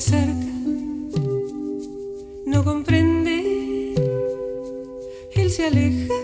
Se acerca, no comprende, él se aleja.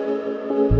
Música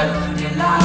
Alhamdulillah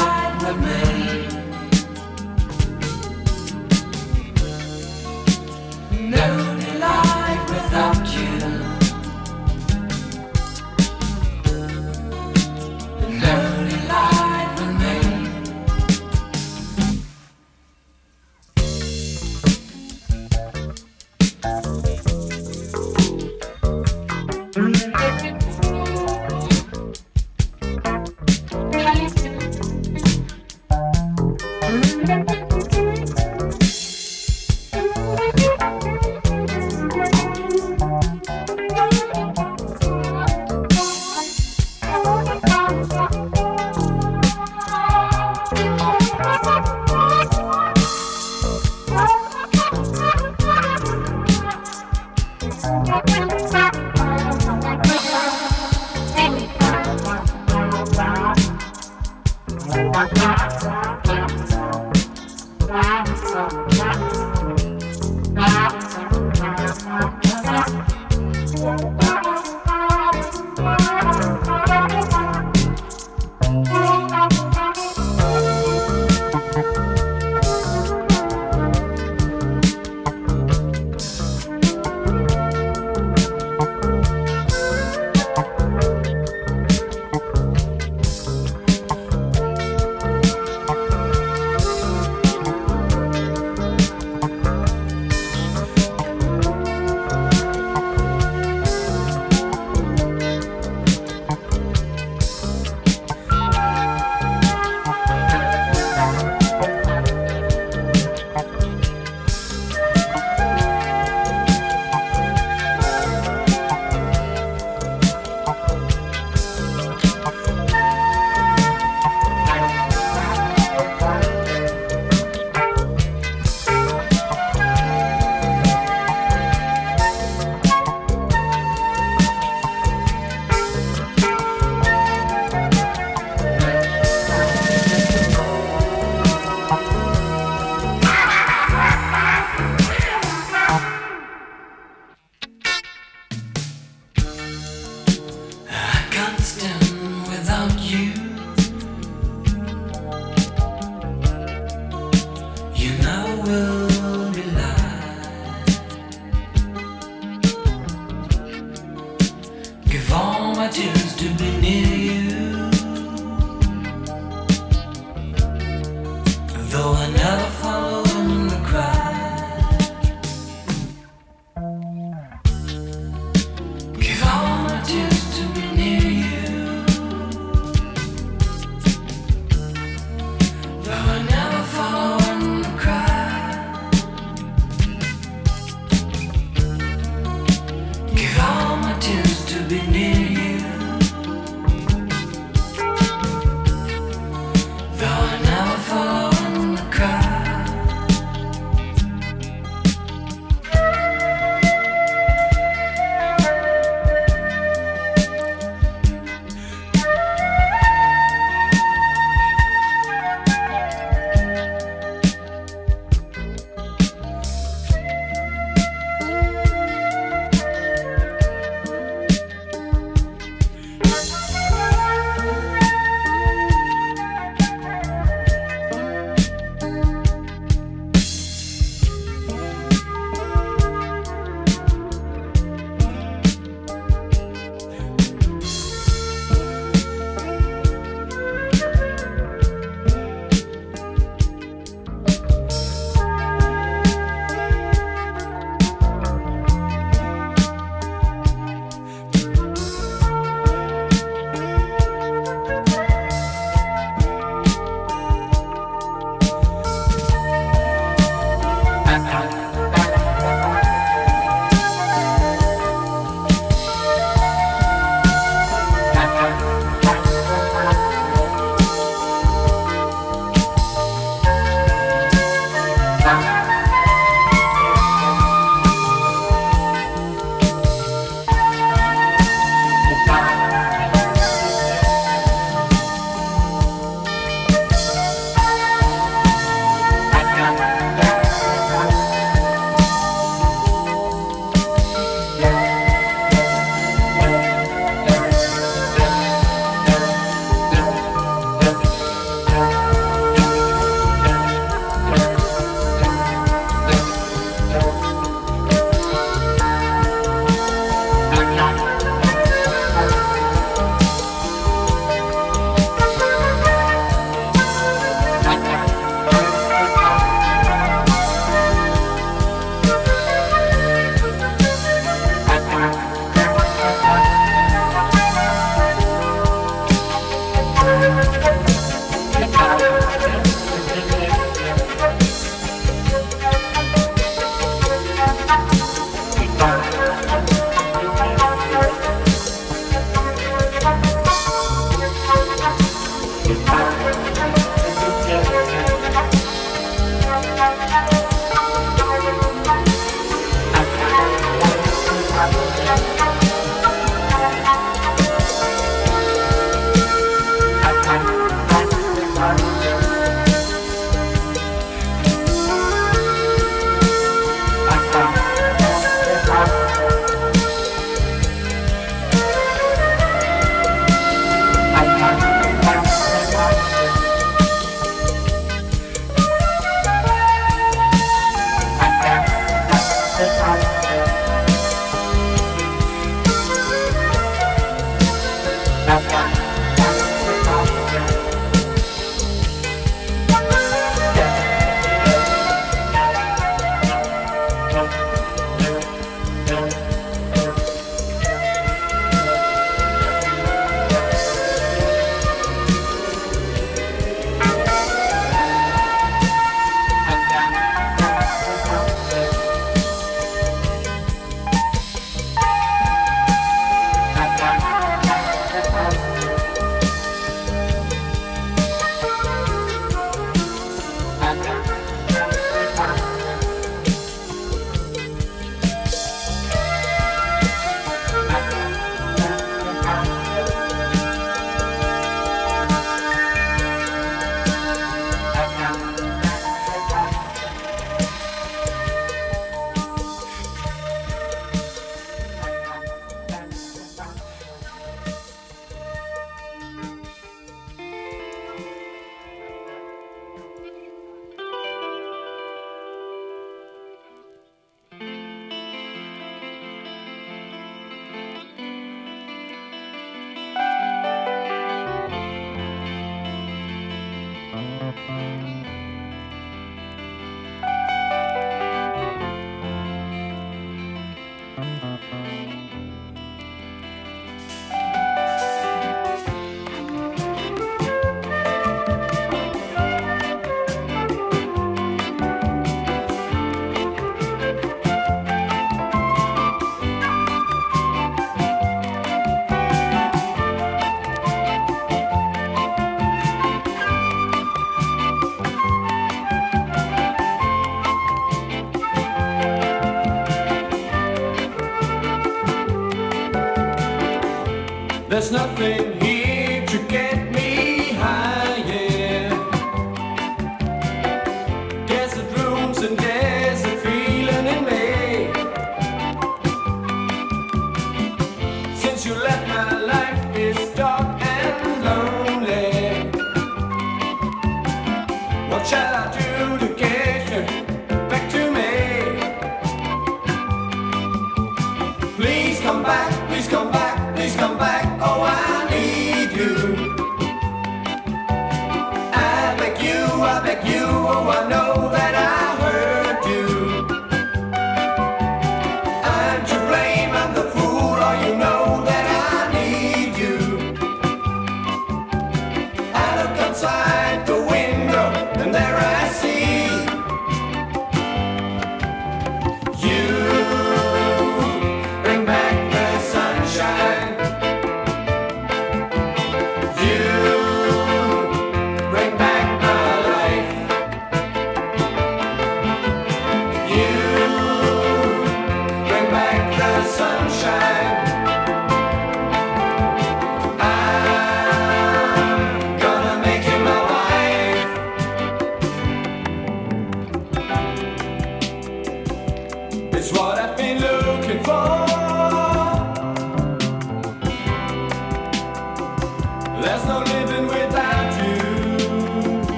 There's no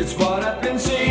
It's what I've been seeing.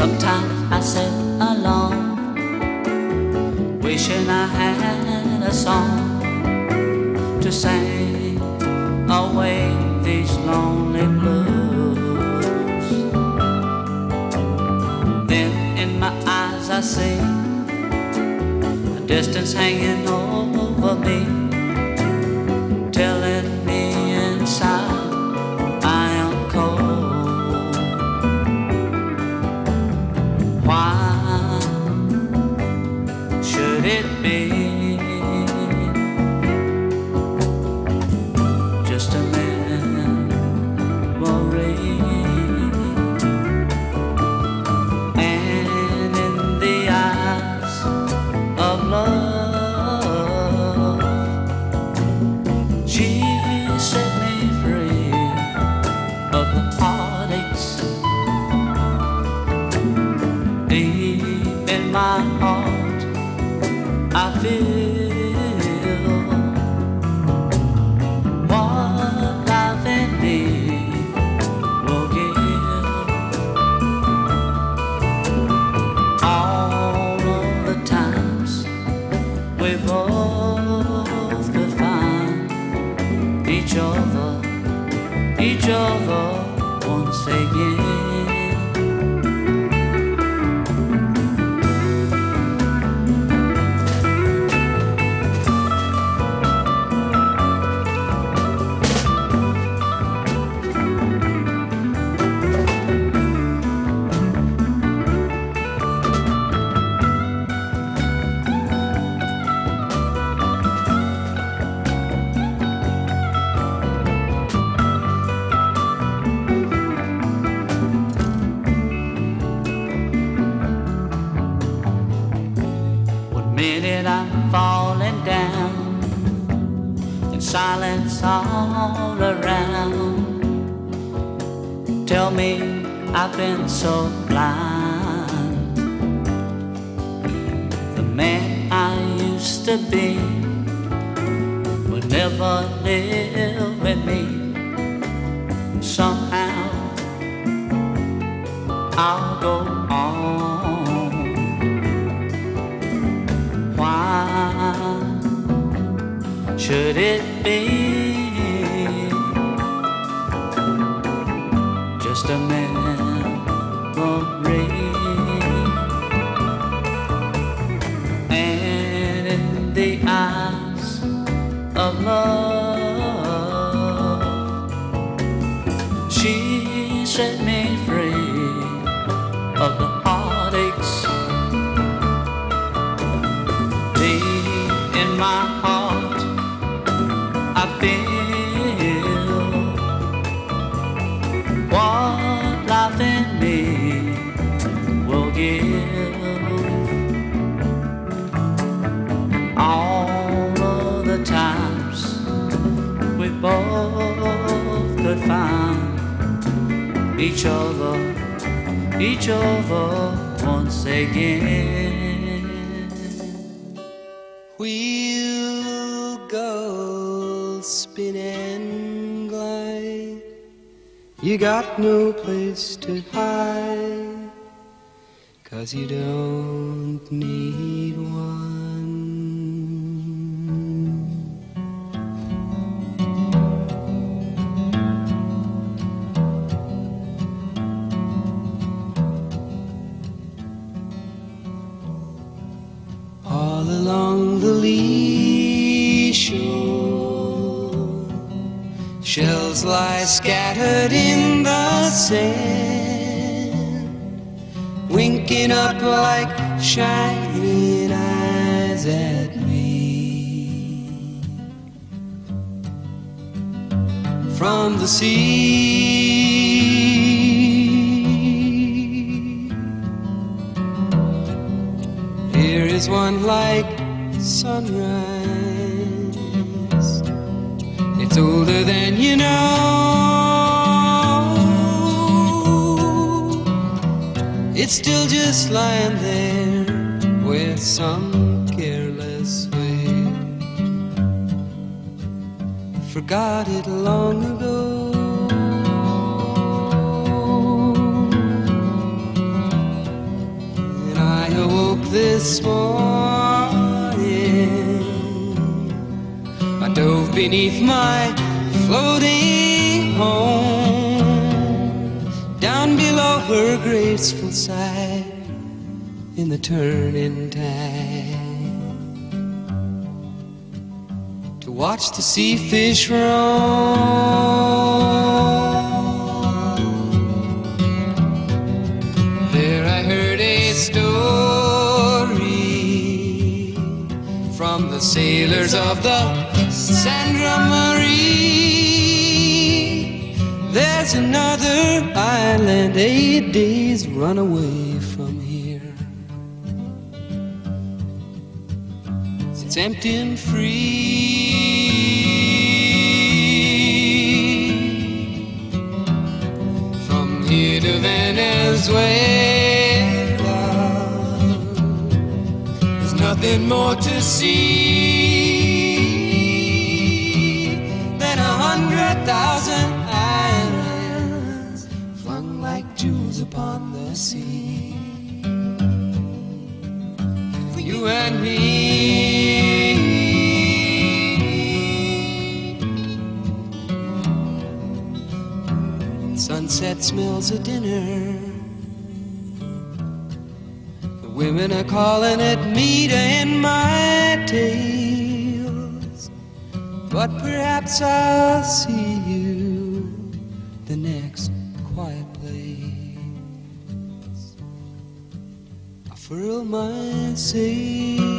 Sometimes I sit alone, wishing I had a song to sing away these lonely blues. Then in my eyes I see a distance hanging over me. been so blind. The man I used to be would never live. Cause you don't need one. the sea. Here is one like sunrise. It's older than you know. It's still just lying there with some careless way. Forgot it long ago. this morning. I dove beneath my floating home, down below her graceful side in the turning tide. To watch the sea fish roam sailors of the Sandra Marie. There's another island eight days run away from here. It's empty and free. From here to Venezuela, nothing more to see than a hundred thousand islands flung like jewels upon the sea. For you and me. Sunset smells of dinner. Women are calling it meat in my tales. But perhaps I'll see you the next quiet place. I furl my sails.